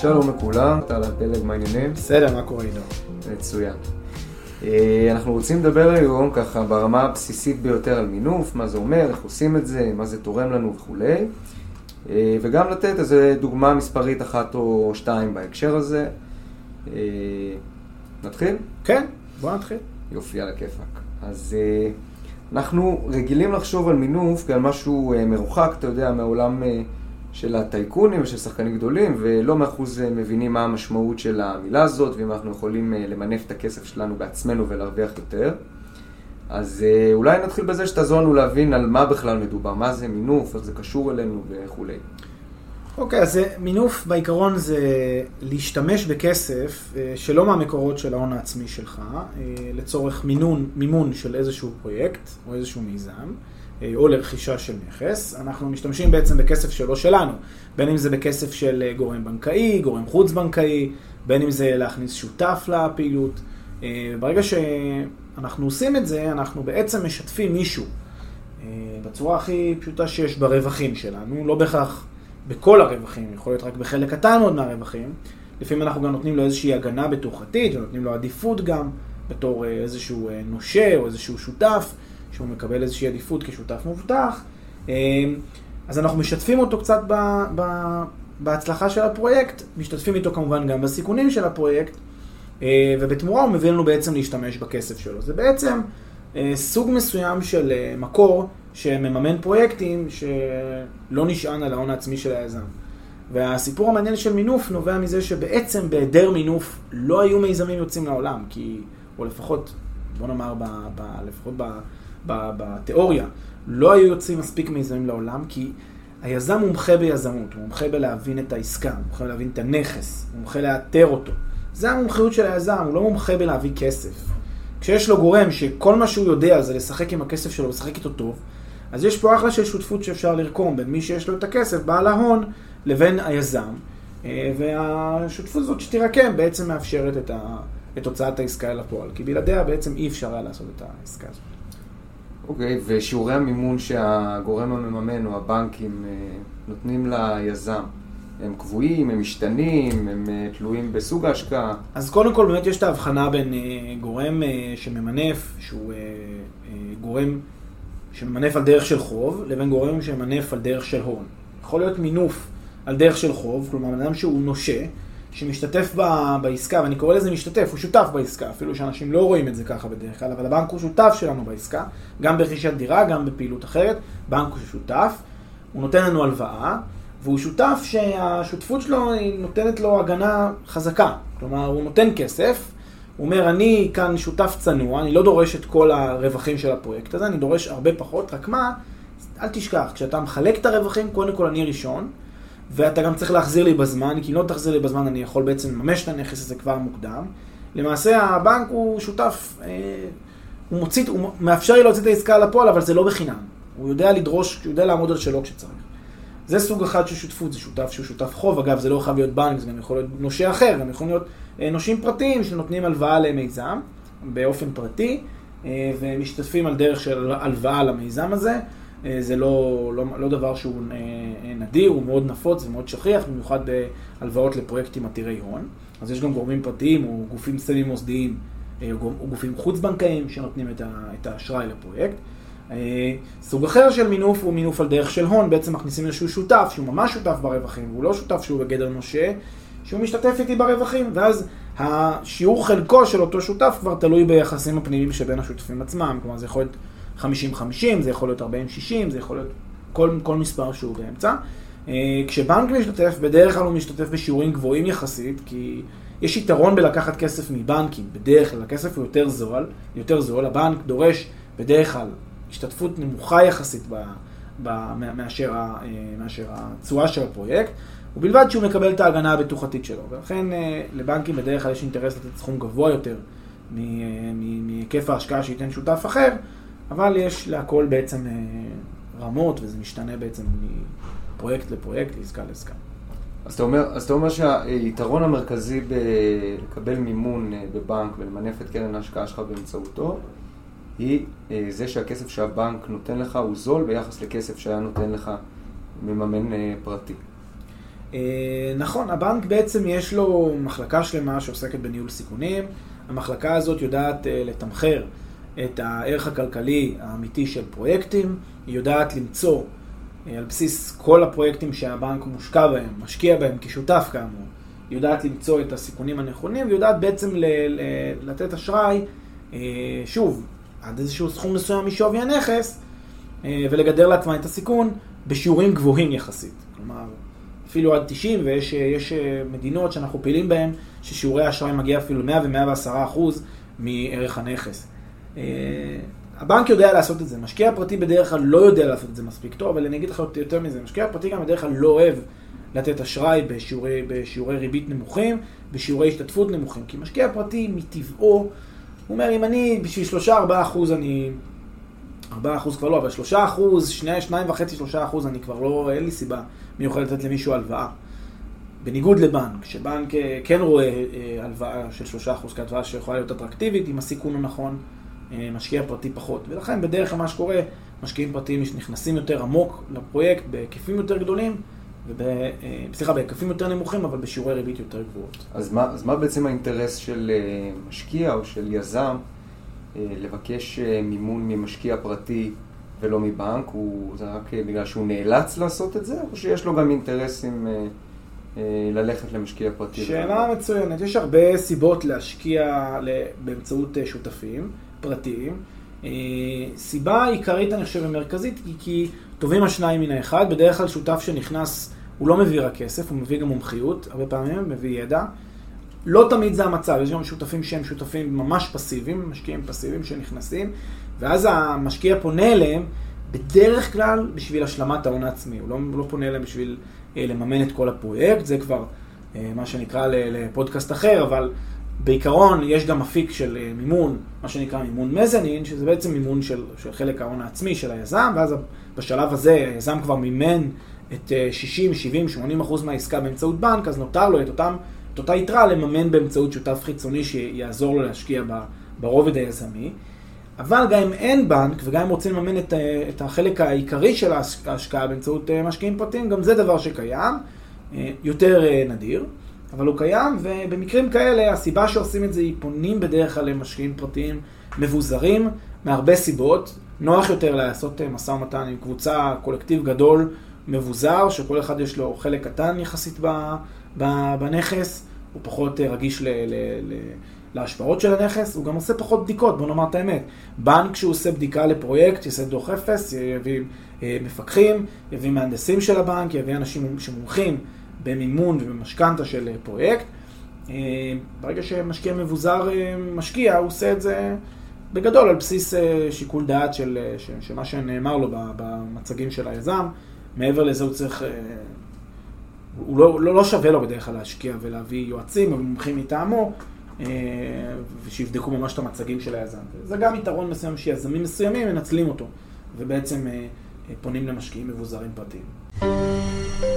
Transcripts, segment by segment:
שלום לכולם, טל פלג, מה העניינים? בסדר, מה קורה עידו? מצוין. אה, אנחנו רוצים לדבר היום ככה ברמה הבסיסית ביותר על מינוף, מה זה אומר, איך עושים את זה, מה זה תורם לנו וכולי, אה, וגם לתת איזו דוגמה מספרית אחת או שתיים בהקשר הזה. אה, נתחיל? כן, בוא נתחיל. יופי, על הכיפאק. אז אנחנו רגילים לחשוב על מינוף כעל משהו מרוחק, אתה יודע, מעולם של הטייקונים ושל שחקנים גדולים, ולא מאחוז מבינים מה המשמעות של המילה הזאת, ואם אנחנו יכולים אה, למנף את הכסף שלנו בעצמנו ולהרוויח יותר. אז אה, אולי נתחיל בזה שתעזור לנו להבין על מה בכלל מדובר, מה זה מינוף, איך זה קשור אלינו וכולי. אוקיי, okay, אז מינוף בעיקרון זה להשתמש בכסף אה, שלא מהמקורות של ההון העצמי שלך, לצורך מינון, מימון של איזשהו פרויקט או איזשהו מיזם. אה, או לרכישה של נכס, אנחנו משתמשים בעצם בכסף שלא שלנו, בין אם זה בכסף של אה, גורם בנקאי, גורם חוץ בנקאי, בין אם זה להכניס שותף לפעילות. אה, ברגע שאנחנו עושים את זה, אנחנו בעצם משתפים מישהו בצורה הכי פשוטה שיש ברווחים שלנו, לא בהכרח בכל הרווחים, יכול להיות רק בחלק קטן מאוד מהרווחים. לפעמים אנחנו גם נותנים לו איזושהי הגנה בטוחתית, ונותנים לו עדיפות גם בתור איזשהו נושה או איזשהו שותף. שהוא מקבל איזושהי עדיפות כשותף מובטח, אה, אז אנחנו משתפים אותו קצת ב, ב, בהצלחה של הפרויקט, משתתפים איתו כמובן גם בסיכונים של הפרויקט, אה, ובתמורה הוא מביא לנו בעצם להשתמש בכסף שלו. זה בעצם אה, סוג מסוים של מקור שמממן פרויקטים שלא נשען על ההון העצמי של היזם. והסיפור המעניין של מינוף נובע מזה שבעצם בהיעדר מינוף לא היו מיזמים יוצאים לעולם, כי, או לפחות, בוא נאמר, ב, ב, לפחות ב... בתיאוריה, לא היו יוצאים מספיק מיזמים לעולם, כי היזם מומחה ביזמות, הוא מומחה בלהבין את העסקה, הוא מומחה בלהבין את הנכס, הוא מומחה לאתר אותו. זה המומחיות של היזם, הוא לא מומחה בלהביא כסף. כשיש לו גורם שכל מה שהוא יודע זה לשחק עם הכסף שלו, לשחק איתו טוב, אז יש פה אחלה של שותפות שאפשר לרקום בין מי שיש לו את הכסף, בעל ההון, לבין היזם. אה, והשותפות הזאת שתירקם בעצם מאפשרת את, ה, את הוצאת העסקה אל הפועל, כי בלעדיה בעצם אי אפשר היה לעשות את העסקה הזאת. אוקיי, okay, ושיעורי המימון שהגורם המממן או הבנקים אה, נותנים ליזם, הם קבועים, הם משתנים, הם אה, תלויים בסוג ההשקעה? אז קודם כל באמת יש את ההבחנה בין אה, גורם שממנף, שהוא גורם שממנף על דרך של חוב, לבין גורם שממנף על דרך של הון. יכול להיות מינוף על דרך של חוב, כלומר, אדם שהוא נושה, שמשתתף ב, בעסקה, ואני קורא לזה משתתף, הוא שותף בעסקה, אפילו שאנשים לא רואים את זה ככה בדרך כלל, אבל הבנק הוא שותף שלנו בעסקה, גם ברכישת דירה, גם בפעילות אחרת, בנק הוא שותף, הוא נותן לנו הלוואה, והוא שותף שהשותפות שלו נותנת לו הגנה חזקה, כלומר הוא נותן כסף, הוא אומר אני כאן שותף צנוע, אני לא דורש את כל הרווחים של הפרויקט הזה, אני דורש הרבה פחות, רק מה, אל תשכח, כשאתה מחלק את הרווחים, קודם כל אני ראשון, ואתה גם צריך להחזיר לי בזמן, כי אם לא תחזיר לי בזמן אני יכול בעצם לממש את הנכס הזה כבר מוקדם. למעשה הבנק הוא שותף, אה, הוא, מוציא, הוא מאפשר לי להוציא את העסקה לפועל, אבל זה לא בחינם. הוא יודע לדרוש, הוא יודע לעמוד על שלו כשצריך. זה סוג אחד של שותפות, זה שותף שהוא שותף חוב, אגב זה לא חייב להיות בנק, זה גם יכול להיות נושה אחר, גם יכולים להיות אה, נושים פרטיים שנותנים הלוואה למיזם באופן פרטי, אה, ומשתתפים על דרך של הלוואה למיזם הזה. אה, זה לא, לא, לא דבר שהוא אה, אה, נדיר, הוא מאוד נפוץ ומאוד שכיח, במיוחד בהלוואות לפרויקטים עתירי הון. אז יש גם גורמים פרטיים או גופים סמי מוסדיים או גופים חוץ-בנקאיים שנותנים את האשראי לפרויקט. סוג אחר של מינוף הוא מינוף על דרך של הון, בעצם מכניסים איזשהו שותף שהוא ממש שותף ברווחים, והוא לא שותף שהוא בגדר נושה, שהוא משתתף איתי ברווחים, ואז השיעור חלקו של אותו שותף כבר תלוי ביחסים הפנימיים שבין השותפים עצמם, כלומר זה יכול להיות 50-50, זה יכול להיות 40-60, זה יכול להיות כל, כל מספר שהוא באמצע. כשבנק משתתף, בדרך כלל הוא משתתף בשיעורים גבוהים יחסית, כי יש יתרון בלקחת כסף מבנקים, בדרך כלל הכסף הוא יותר זול, יותר זול, הבנק דורש בדרך כלל השתתפות נמוכה יחסית ב, ב, מאשר, ה, מאשר התשואה של הפרויקט, ובלבד שהוא מקבל את ההגנה הבטוחתית שלו. ולכן לבנקים בדרך כלל יש אינטרס לתת סכום גבוה יותר מהיקף ההשקעה שייתן שותף אחר, אבל יש להכל בעצם רמות, וזה משתנה בעצם מפרויקט לפרויקט, לעסקה לעסקה. אז אתה אומר, אז אתה אומר שהיתרון המרכזי בלקבל מימון בבנק ולמנף את קרן ההשקעה שלך באמצעותו, היא זה שהכסף שהבנק נותן לך הוא זול ביחס לכסף שהיה נותן לך מממן פרטי. נכון, הבנק בעצם יש לו מחלקה שלמה שעוסקת בניהול סיכונים. המחלקה הזאת יודעת לתמחר את הערך הכלכלי האמיתי של פרויקטים, היא יודעת למצוא על בסיס כל הפרויקטים שהבנק מושקע בהם, משקיע בהם כשותף כאמור, היא יודעת למצוא את הסיכונים הנכונים, והיא יודעת בעצם ל- ל- לתת אשראי, שוב, עד איזשהו סכום מסוים משווי הנכס, ולגדר לעצמה את הסיכון בשיעורים גבוהים יחסית. כלומר, אפילו עד 90, ויש מדינות שאנחנו פעילים בהן, ששיעורי האשראי מגיע אפילו 100 ו-110 אחוז מערך הנכס. הבנק יודע לעשות את זה, משקיע פרטי בדרך כלל לא יודע לעשות את זה מספיק טוב, אבל אני אגיד לך יותר מזה, משקיע פרטי גם בדרך כלל לא אוהב לתת אשראי בשיעורי, בשיעורי ריבית נמוכים, בשיעורי השתתפות נמוכים, כי משקיע פרטי מטבעו, הוא אומר, אם אני בשביל 3-4 אחוז אני, 4 אחוז כבר לא, אבל 3 אחוז, 2, 2.5-3 אחוז אני כבר לא, אין לי סיבה מיוחדת לתת למישהו הלוואה. בניגוד לבנק, שבנק כן רואה הלוואה של 3 אחוז כהלוואה שיכולה להיות אטרקטיבית, אם הסיכון הוא נכון. משקיע פרטי פחות. ולכן בדרך כלל מה שקורה, משקיעים פרטיים נכנסים יותר עמוק לפרויקט בהיקפים יותר גדולים, וב... סליחה, בהיקפים יותר נמוכים, אבל בשיעורי ריבית יותר גבוהות. אז מה, אז מה בעצם האינטרס של משקיע או של יזם לבקש מימון ממשקיע פרטי ולא מבנק? הוא, זה רק בגלל שהוא נאלץ לעשות את זה, או שיש לו גם אינטרסים ללכת למשקיע פרטי? שאלה מצוינת. יש הרבה סיבות להשקיע באמצעות שותפים. פרטיים. סיבה עיקרית, אני חושב, ומרכזית, היא כי טובים השניים מן האחד. בדרך כלל שותף שנכנס, הוא לא מביא רק כסף, הוא מביא גם מומחיות, הרבה פעמים, מביא ידע. לא תמיד זה המצב, יש גם שותפים שהם שותפים ממש פסיביים, משקיעים פסיביים שנכנסים, ואז המשקיע פונה אליהם בדרך כלל בשביל השלמת ההון העצמי, הוא לא, לא פונה אליהם בשביל לממן את כל הפרויקט, זה כבר מה שנקרא לפודקאסט אחר, אבל בעיקרון יש גם אפיק של מימון, מה שנקרא מימון מזנין, שזה בעצם מימון של, של חלק ההון העצמי של היזם, ואז בשלב הזה היזם כבר מימן את 60, 70, 80 אחוז מהעסקה באמצעות בנק, אז נותר לו את, אותם, את אותה יתרה לממן באמצעות שותף חיצוני שיעזור לו להשקיע ברובד היזמי. אבל גם אם אין בנק, וגם אם רוצים לממן את, את החלק העיקרי של ההשקעה באמצעות משקיעים פרטיים, גם זה דבר שקיים, יותר נדיר. אבל הוא קיים, ובמקרים כאלה הסיבה שעושים את זה היא פונים בדרך כלל למשקיעים פרטיים מבוזרים, מהרבה סיבות. נוח יותר לעשות משא ומתן עם קבוצה, קולקטיב גדול, מבוזר, שכל אחד יש לו חלק קטן יחסית בנכס, הוא פחות רגיש ל- ל- ל- להשפעות של הנכס, הוא גם עושה פחות בדיקות, בוא נאמר את האמת. בנק שהוא עושה בדיקה לפרויקט, יעשה דוח אפס, יביא מפקחים, יביא מהנדסים של הבנק, יביא אנשים שמומחים. במימון ובמשכנתה של פרויקט. ברגע שמשקיע מבוזר משקיע, הוא עושה את זה בגדול על בסיס שיקול דעת של, של מה שנאמר לו במצגים של היזם. מעבר לזה הוא צריך, הוא לא, לא, לא שווה לו בדרך כלל להשקיע ולהביא יועצים או מומחים מטעמו, ושיבדקו ממש את המצגים של היזם. זה גם יתרון מסוים שיזמים מסוימים מנצלים אותו, ובעצם פונים למשקיעים מבוזרים פרטיים.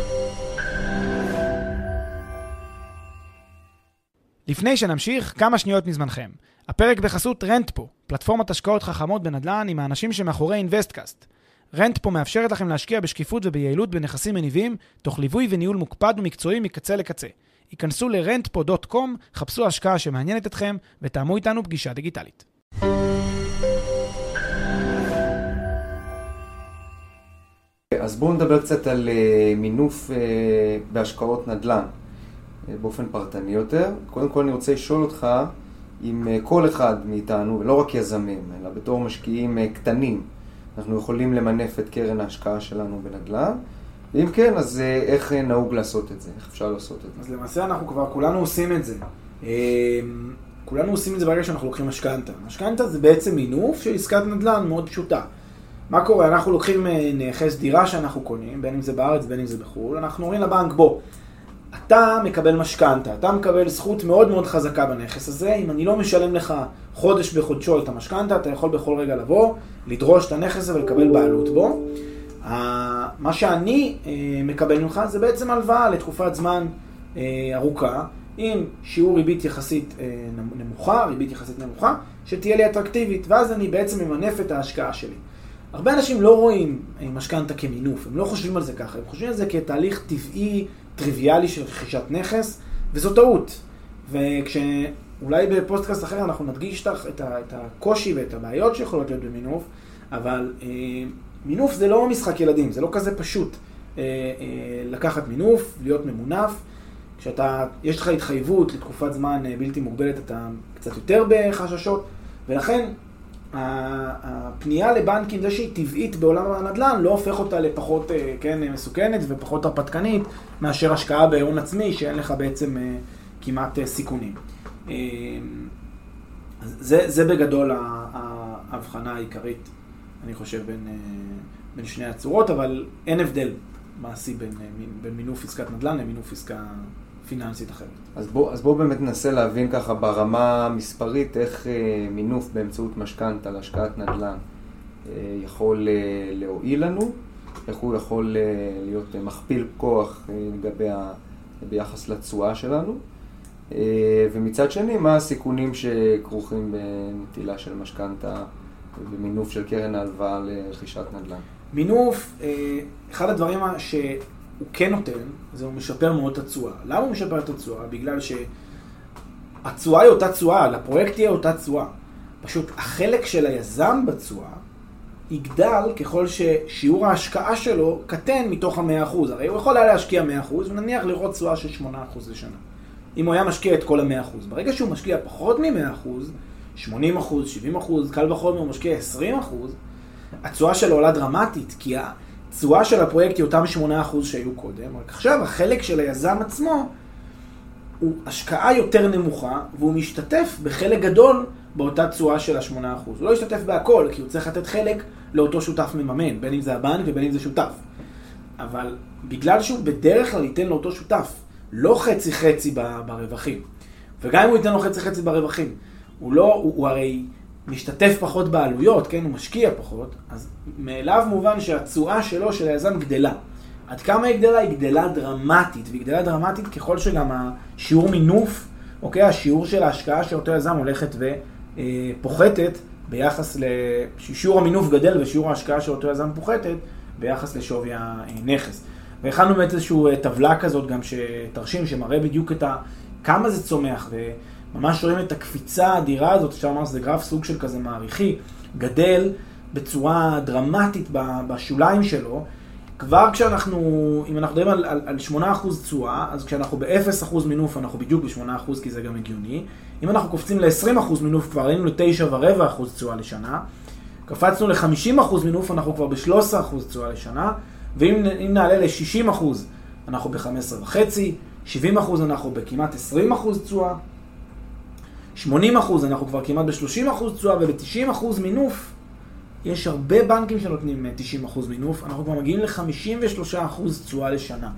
לפני שנמשיך, כמה שניות מזמנכם. הפרק בחסות רנטפו, פלטפורמת השקעות חכמות בנדל"ן עם האנשים שמאחורי אינוויסטקאסט. רנטפו מאפשרת לכם להשקיע בשקיפות וביעילות בנכסים מניבים, תוך ליווי וניהול מוקפד ומקצועי מקצה לקצה. היכנסו ל-rentpo.com, חפשו השקעה שמעניינת אתכם, ותאמו איתנו פגישה דיגיטלית. אז בואו נדבר קצת על מינוף בהשקעות נדל"ן. באופן פרטני יותר. קודם כל אני רוצה לשאול אותך אם כל אחד מאיתנו, ולא רק יזמים, אלא בתור משקיעים קטנים, אנחנו יכולים למנף את קרן ההשקעה שלנו בנדל"ן, אם כן, אז אה, איך אה, נהוג לעשות את זה? איך אפשר לעשות את אז זה? למעשה אנחנו כבר כולנו עושים את זה. אה, כולנו עושים את זה ברגע שאנחנו לוקחים משכנתה. משכנתה זה בעצם מינוף של עסקת נדל"ן מאוד פשוטה. מה קורה? אנחנו לוקחים אה, נכס, דירה שאנחנו קונים, בין אם זה בארץ, בין אם זה בחו"ל, אנחנו אומרים לבנק, בוא, אתה מקבל משכנתה, אתה מקבל זכות מאוד מאוד חזקה בנכס הזה, אם אני לא משלם לך חודש בחודשו את המשכנתה, אתה יכול בכל רגע לבוא, לדרוש את הנכס הזה ולקבל בעלות בו. מה שאני אה, מקבל ממך זה בעצם הלוואה לתקופת זמן אה, ארוכה, עם שיעור ריבית יחסית אה, נמ- נמוכה, ריבית יחסית נמוכה, שתהיה לי אטרקטיבית, ואז אני בעצם ממנף את ההשקעה שלי. הרבה אנשים לא רואים משכנתה כמינוף, הם לא חושבים על זה ככה, הם חושבים על זה כתהליך טבעי, טריוויאלי של רכישת נכס, וזו טעות. וכשאולי בפודקאסט אחר אנחנו נדגיש את ה- את הקושי ואת הבעיות שיכולות להיות במינוף, אבל אה, מינוף זה לא משחק ילדים, זה לא כזה פשוט אה, אה, לקחת מינוף, להיות ממונף. כשאתה, יש לך התחייבות לתקופת זמן אה, בלתי מוגבלת, אתה קצת יותר בחששות, ולכן הפנייה לבנקים, זה שהיא טבעית בעולם הנדל"ן, לא הופך אותה לפחות אה, כן, מסוכנת ופחות הרפתקנית מאשר השקעה בהון עצמי, שאין לך בעצם אה, כמעט אה, סיכונים. זה, זה בגדול ההבחנה העיקרית, אני חושב, בין, בין שני הצורות, אבל אין הבדל מעשי בין, בין מינוף עסקת נדל"ן למינוף עסקה פיננסית אחרת. אז בואו אז בוא באמת ננסה להבין ככה ברמה המספרית איך אה, מינוף באמצעות משכנתה להשקעת נדל"ן אה, יכול אה, להועיל לנו, איך הוא יכול אה, להיות אה, מכפיל כוח אה, לגבי ה... ביחס לתשואה שלנו, אה, ומצד שני, מה הסיכונים שכרוכים בנטילה של משכנתה ובמינוף של קרן ההלוואה לרכישת נדל"ן. מינוף, אה, אחד הדברים שהוא כן נותן, זה הוא משפר מאוד את התשואה. למה הוא משפר את התשואה? בגלל שהתשואה היא אותה תשואה, לפרויקט תהיה אותה תשואה. פשוט החלק של היזם בתשואה יגדל ככל ששיעור ההשקעה שלו קטן מתוך ה-100%. הרי הוא יכול היה להשקיע 100% ונניח לראות תשואה של 8% לשנה. אם הוא היה משקיע את כל ה-100%. ברגע שהוא משקיע פחות מ-100%, 80%, 70%, קל וחומר הוא משקיע 20%, התשואה שלו עולה דרמטית, כי התשואה של הפרויקט היא אותם 8% שהיו קודם, רק עכשיו החלק של היזם עצמו הוא השקעה יותר נמוכה, והוא משתתף בחלק גדול באותה תשואה של ה-8%. הוא לא ישתתף בהכל, כי הוא צריך לתת חלק לאותו שותף מממן, בין אם זה הבנק ובין אם זה שותף. אבל בגלל שהוא בדרך כלל ייתן לאותו שותף לא חצי-חצי ברווחים, וגם אם הוא ייתן לו חצי-חצי ברווחים, הוא לא, הוא, הוא הרי משתתף פחות בעלויות, כן, הוא משקיע פחות, אז מאליו מובן שהתשואה שלו, של היזם, גדלה. עד כמה היא גדלה? היא גדלה דרמטית, והיא גדלה דרמטית ככל שגם השיעור מינוף, אוקיי, השיעור של ההשקעה של אותו יזם הולכת ופוחתת ביחס ל... שיעור המינוף גדל ושיעור ההשקעה של אותו יזם פוחתת ביחס לשווי הנכס. והכנו באמת איזושהי טבלה כזאת גם שתרשים שמראה בדיוק את ה... כמה זה צומח, וממש רואים את הקפיצה האדירה הזאת, אפשר לומר שזה גרף סוג של כזה מעריכי, גדל בצורה דרמטית בשוליים שלו. כבר כשאנחנו, אם אנחנו מדברים על, על, על 8% תשואה, אז כשאנחנו ב-0% מינוף אנחנו בדיוק ב-8% כי זה גם הגיוני. אם אנחנו קופצים ל-20% מינוף כבר היינו ל-9.25% תשואה לשנה. קפצנו ל-50% מינוף אנחנו כבר ב-13% תשואה לשנה. ואם אם נעלה ל-60% אנחנו ב-15.5%, 70% אנחנו בכמעט 20% תשואה. 80% אנחנו כבר כמעט ב-30% תשואה, וב-90% מינוף יש הרבה בנקים שנותנים אה, 90% מינוף, אנחנו כבר מגיעים ל-53% תשואה לשנה.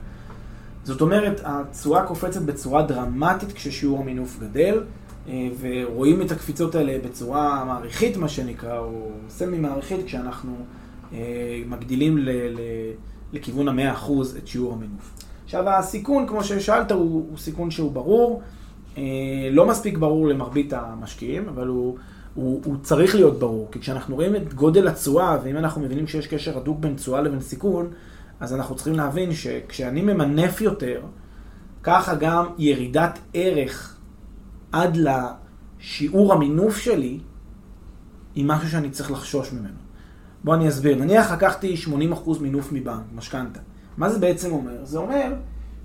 זאת אומרת, התשואה קופצת בצורה דרמטית כששיעור המינוף גדל, אה, ורואים את הקפיצות האלה בצורה מעריכית, מה שנקרא, או סמי מעריכית, כשאנחנו אה, מגדילים ל- ל- לכיוון ה-100% את שיעור המינוף. עכשיו, הסיכון, כמו ששאלת, הוא, הוא סיכון שהוא ברור, לא מספיק ברור למרבית המשקיעים, אבל הוא... הוא, הוא צריך להיות ברור, כי כשאנחנו רואים את גודל התשואה, ואם אנחנו מבינים שיש קשר הדוק בין תשואה לבין סיכון, אז אנחנו צריכים להבין שכשאני ממנף יותר, ככה גם ירידת ערך עד לשיעור המינוף שלי, היא משהו שאני צריך לחשוש ממנו. בואו אני אסביר. נניח לקחתי 80% מינוף מבנק, משכנתה. מה זה בעצם אומר? זה אומר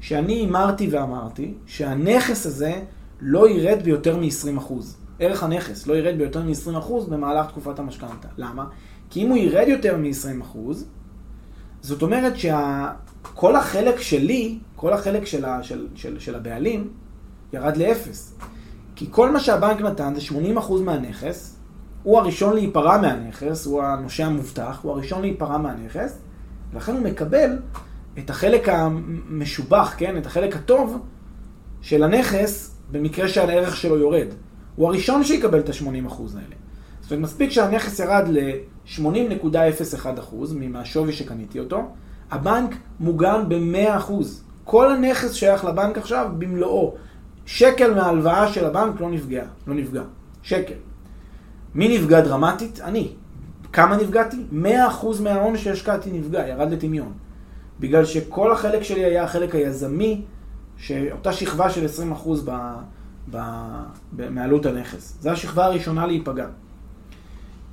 שאני הימרתי ואמרתי שהנכס הזה לא ירד ביותר מ-20%. ערך הנכס לא ירד ביותר מ-20% במהלך תקופת המשכנתה. למה? כי אם הוא ירד יותר מ-20%, זאת אומרת כל החלק שלי, כל החלק של, ה, של, של, של הבעלים, ירד לאפס. כי כל מה שהבנק נתן זה 80% מהנכס, הוא הראשון להיפרע מהנכס, הוא הנושה המובטח, הוא הראשון להיפרע מהנכס, ולכן הוא מקבל את החלק המשובח, כן? את החלק הטוב של הנכס, במקרה שהערך שלו יורד. הוא הראשון שיקבל את ה-80% האלה. זאת אומרת, מספיק שהנכס ירד ל-80.01% מהשווי שקניתי אותו, הבנק מוגן ב-100%. כל הנכס שייך לבנק עכשיו במלואו. שקל מההלוואה של הבנק לא נפגע, לא נפגע. שקל. מי נפגע דרמטית? אני. כמה נפגעתי? 100% מההון שהשקעתי נפגע, ירד לטמיון. בגלל שכל החלק שלי היה החלק היזמי, שאותה שכבה של 20% ב, ב, ב, מעלות הנכס. זו השכבה הראשונה להיפגע.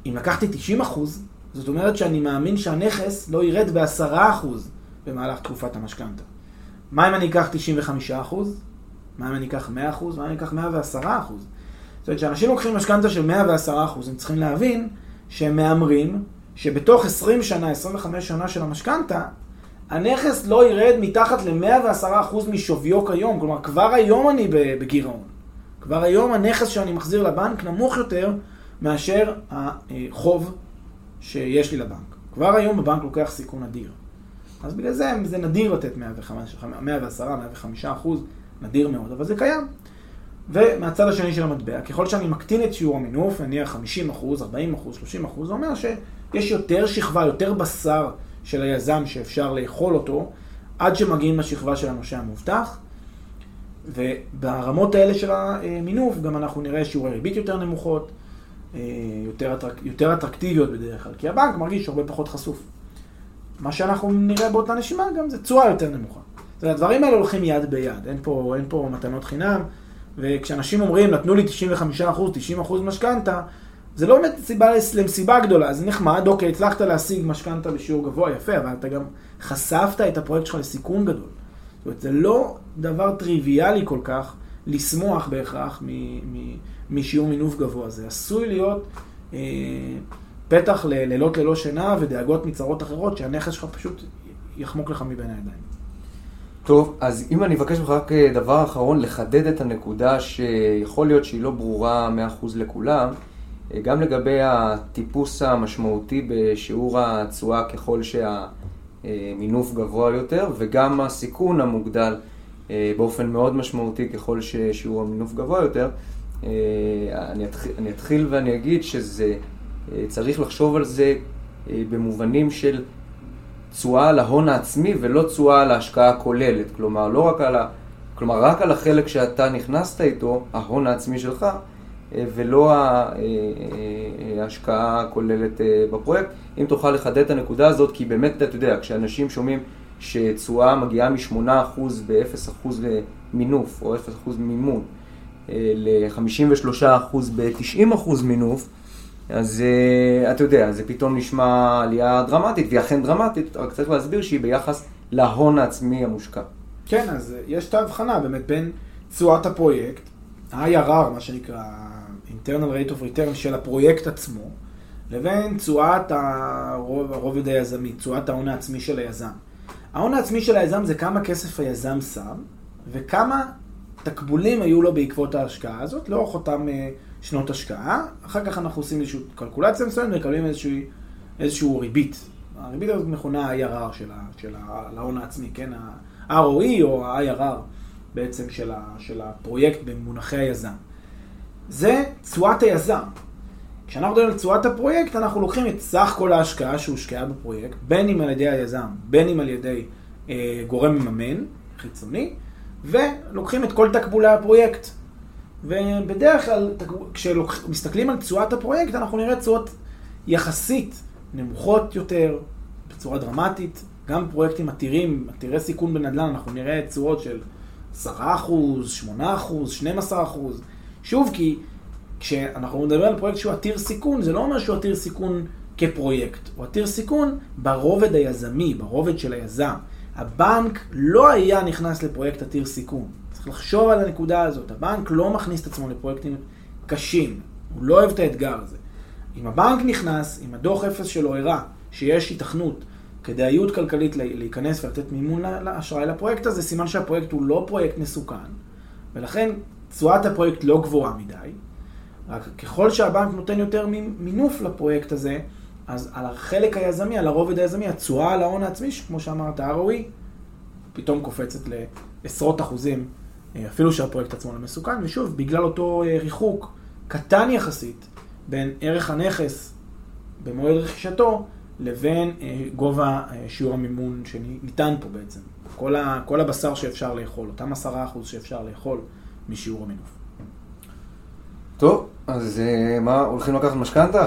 אם לקחתי 90%, זאת אומרת שאני מאמין שהנכס לא ירד ב-10% במהלך תקופת המשכנתה. מה אם אני אקח 95%? מה אם אני אקח 100%? מה אם אני אקח 110%? זאת אומרת, כשאנשים לוקחים משכנתה של 110%, הם צריכים להבין שהם מהמרים שבתוך 20 שנה, 25 שנה של המשכנתה, הנכס לא ירד מתחת ל-110% משוויו כיום. כלומר, כבר היום אני בגירעון. כבר היום הנכס שאני מחזיר לבנק נמוך יותר מאשר החוב שיש לי לבנק. כבר היום הבנק לוקח סיכון אדיר. אז בגלל זה זה נדיר לתת 110, 105 אחוז, נדיר מאוד, אבל זה קיים. ומהצד השני של המטבע, ככל שאני מקטין את שיעור המינוף, נניח 50 אחוז, 40 אחוז, 30 אחוז, זה אומר שיש יותר שכבה, יותר בשר של היזם שאפשר לאכול אותו, עד שמגיעים לשכבה של הנושה המובטח. וברמות האלה של המינוף גם אנחנו נראה שיעורי ריבית יותר נמוכות, אה, יותר, אטרק, יותר אטרקטיביות בדרך כלל, כי הבנק מרגיש הרבה פחות חשוף. מה שאנחנו נראה באותה נשימה גם זה תשואה יותר נמוכה. זאת אומרת, הדברים האלה הולכים יד ביד, אין פה, אין פה מתנות חינם, וכשאנשים אומרים, נתנו לי 95%, 90% משכנתה, זה לא באמת סיבה למסיבה גדולה, זה נחמד, אוקיי, הצלחת להשיג משכנתה בשיעור גבוה, יפה, אבל אתה גם חשפת את הפרויקט שלך לסיכון גדול. זאת אומרת, זה לא דבר טריוויאלי כל כך לשמוח בהכרח משיעור מינוף גבוה. זה עשוי להיות אה, פתח ללילות ללא שינה ודאגות מצרות אחרות, שהנכס שלך פשוט יחמוק לך מבין הידיים. טוב, אז אם אני אבקש ממך רק אה, דבר אחרון, לחדד את הנקודה שיכול להיות שהיא לא ברורה 100% לכולם, גם לגבי הטיפוס המשמעותי בשיעור התשואה ככל שהמינוף גבוה יותר, וגם הסיכון המוגדל אה, באופן מאוד משמעותי ככל ששיעור המינוף גבוה יותר. אני אתחיל, אני אתחיל ואני אגיד שזה, צריך לחשוב על זה במובנים של תשואה על ההון העצמי ולא תשואה על ההשקעה הכוללת. כלומר, לא רק על ה... כלומר, רק על החלק שאתה נכנסת איתו, ההון העצמי שלך, אה, ולא אה, אה, ההשקעה הכוללת בפרויקט. אם תוכל לחדד את הנקודה הזאת, כי באמת, אתה יודע, כשאנשים שומעים שתשואה מגיעה מ-8% ב-0% מינוף, או 0% מימון, ל-53% ב-90% מינוף, אז אתה יודע, זה פתאום נשמע עלייה דרמטית, והיא אכן דרמטית, רק צריך להסביר שהיא ביחס להון העצמי המושקע. כן, אז יש את ההבחנה באמת בין תשואת הפרויקט, ה-IRR, מה שנקרא, internal rate of return של הפרויקט עצמו, לבין תשואת הרובד היזמי, תשואת ההון העצמי של היזם. ההון העצמי של היזם זה כמה כסף היזם שם, וכמה תקבולים היו לו בעקבות ההשקעה הזאת, לאורך אותם... Uh, שנות השקעה, אחר כך אנחנו עושים איזושהי קלקולציה מסוימת ומקבלים איזשהו, איזשהו ריבית. הריבית הזאת מכונה ה-IRR של ההון העצמי, כן? ה-ROE או ה-IRR בעצם של, ה, של הפרויקט במונחי היזם. זה תשואת היזם. כשאנחנו מדברים על תשואת הפרויקט, אנחנו לוקחים את סך כל ההשקעה שהושקעה בפרויקט, בין אם על ידי היזם, בין אם על ידי אה, גורם מממן חיצוני, ולוקחים את כל תקבולי הפרויקט. ובדרך כלל, כשמסתכלים על תשואת הפרויקט, אנחנו נראה תשואות יחסית נמוכות יותר, בצורה דרמטית. גם פרויקטים עתירים, עתירי סיכון בנדל"ן, אנחנו נראה תשואות של 10%, 8%, 12%. שוב, כי כשאנחנו מדברים על פרויקט שהוא עתיר סיכון, זה לא אומר שהוא עתיר סיכון כפרויקט. הוא עתיר סיכון ברובד היזמי, ברובד של היזם. הבנק לא היה נכנס לפרויקט עתיר סיכון. צריך לחשוב על הנקודה הזאת. הבנק לא מכניס את עצמו לפרויקטים קשים, הוא לא אוהב את האתגר הזה. אם הבנק נכנס, אם הדוח אפס שלו הראה שיש היתכנות כדאיות כלכלית להיכנס ולתת מימון לאשראי לפרויקט הזה, סימן שהפרויקט הוא לא פרויקט מסוכן, ולכן תשואת הפרויקט לא גבוהה מדי. רק ככל שהבנק נותן יותר מינוף לפרויקט הזה, אז על החלק היזמי, על הרובד היזמי, התשואה על ההון העצמי, כמו שאמרת, ROE, פתאום קופצת לעשרות אחוזים, אה, אפילו שהפרויקט עצמו לא מסוכן, ושוב, בגלל אותו אה, ריחוק קטן יחסית בין ערך הנכס במועד רכישתו, לבין אה, גובה שיעור המימון שניתן פה בעצם. כל, ה, כל הבשר שאפשר לאכול, אותם עשרה אחוז שאפשר לאכול משיעור המינוף. טוב, אז מה, הולכים לקחת משכנתה?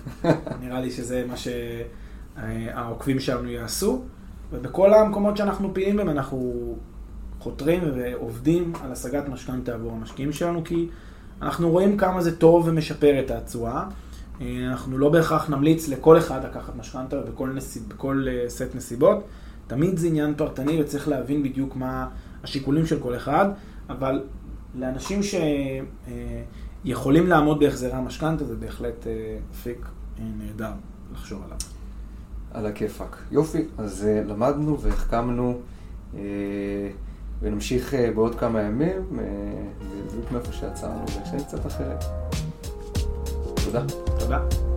נראה לי שזה מה שהעוקבים שלנו יעשו, ובכל המקומות שאנחנו פעילים בהם אנחנו חותרים ועובדים על השגת משכנתה עבור המשקיעים שלנו, כי אנחנו רואים כמה זה טוב ומשפר את התשואה. אנחנו לא בהכרח נמליץ לכל אחד לקחת משכנתה ובכל נסיב, בכל אה, סט נסיבות. תמיד זה עניין פרטני וצריך להבין בדיוק מה השיקולים של כל אחד, אבל לאנשים שיכולים לעמוד בהחזרי המשכנתה זה בהחלט אה, אפיק נהדר לחשוב עליו. על הכיפאק. יופי, אז uh, למדנו והחכמנו ונמשיך בעוד כמה ימים, בדיוק מאיפה שעצרנו, ושאין קצת אחרת. תודה. תודה.